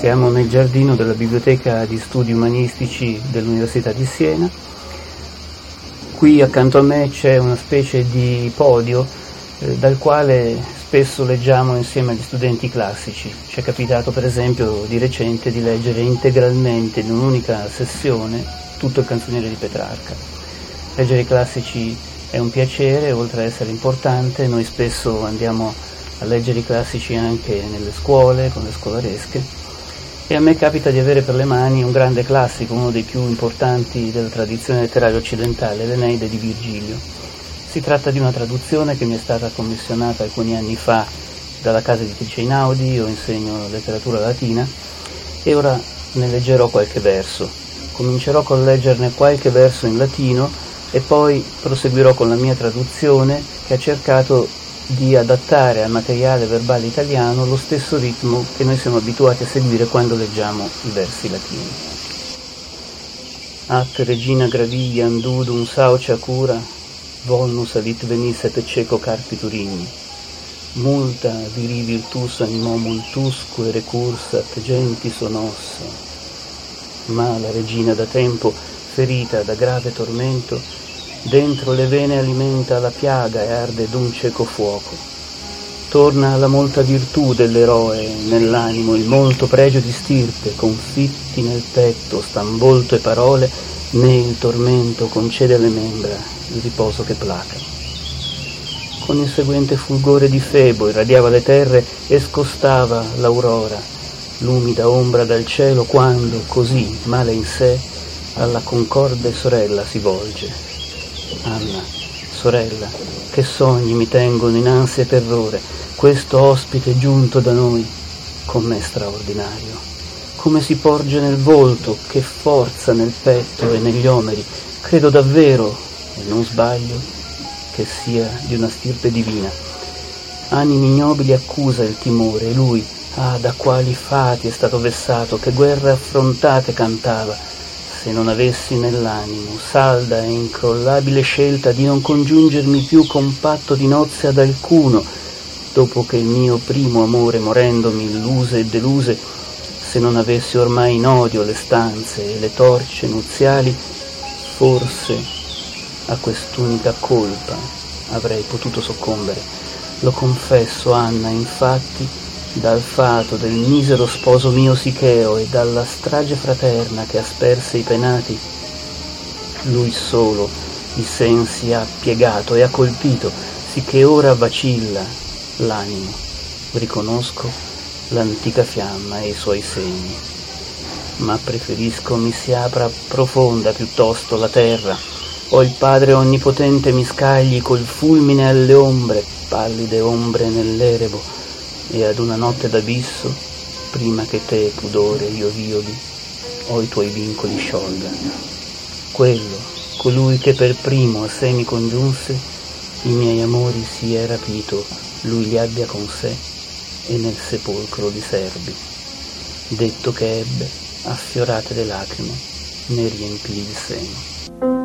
Siamo nel giardino della Biblioteca di Studi Umanistici dell'Università di Siena. Qui accanto a me c'è una specie di podio eh, dal quale spesso leggiamo insieme agli studenti classici. Ci è capitato per esempio di recente di leggere integralmente in un'unica sessione tutto il canzoniere di Petrarca. Leggere i classici è un piacere, oltre ad essere importante, noi spesso andiamo a leggere i classici anche nelle scuole, con le scolaresche e a me capita di avere per le mani un grande classico, uno dei più importanti della tradizione letteraria occidentale, l'Eneide di Virgilio. Si tratta di una traduzione che mi è stata commissionata alcuni anni fa dalla casa editrice Inaudi, io insegno letteratura latina e ora ne leggerò qualche verso. Comincerò con leggerne qualche verso in latino e poi proseguirò con la mia traduzione che ha cercato di adattare al materiale verbale italiano lo stesso ritmo che noi siamo abituati a seguire quando leggiamo i versi latini. At regina gravigliam dudum saucia cura, volnus alit venisset ceco carpiturini. Multa viri virtus animomum tusque recursat gentis onossa. Ma la regina da tempo, ferita da grave tormento, dentro le vene alimenta la piaga e arde d'un cieco fuoco. Torna la molta virtù dell'eroe nell'animo, il molto pregio di stirpe, confitti nel petto, stan volto e parole, né il tormento concede alle membra il riposo che placa. Con il seguente fulgore di Febo irradiava le terre e scostava l'aurora, l'umida ombra dal cielo quando, così, male in sé, alla concorde sorella si volge, Anna, sorella, che sogni mi tengono in ansia e terrore, questo ospite giunto da noi, com'è straordinario. Come si porge nel volto, che forza nel petto e negli omeri. Credo davvero, e non sbaglio, che sia di una stirpe divina. Animi ignobili accusa il timore, e lui, ah, da quali fati è stato vessato, che guerre affrontate cantava, se non avessi nell'animo salda e incrollabile scelta di non congiungermi più con patto di nozze ad alcuno, dopo che il mio primo amore morendomi illuse e deluse, se non avessi ormai in odio le stanze e le torce nuziali, forse a quest'unica colpa avrei potuto soccombere. Lo confesso, Anna, infatti, dal fato del misero sposo mio Sicheo e dalla strage fraterna che asperse i penati, lui solo i sensi ha piegato e ha colpito, sicché ora vacilla l'animo, riconosco l'antica fiamma e i suoi segni, ma preferisco mi si apra profonda piuttosto la terra, o il Padre Onnipotente mi scagli col fulmine alle ombre, pallide ombre nell'erebo, e ad una notte d'abisso, prima che te, pudore, io violi, o i tuoi vincoli sciolga. Quello, colui che per primo a sé mi congiunse, i miei amori si è rapito, lui li abbia con sé, e nel sepolcro di serbi. Detto che ebbe, affiorate le lacrime, ne riempì il seno.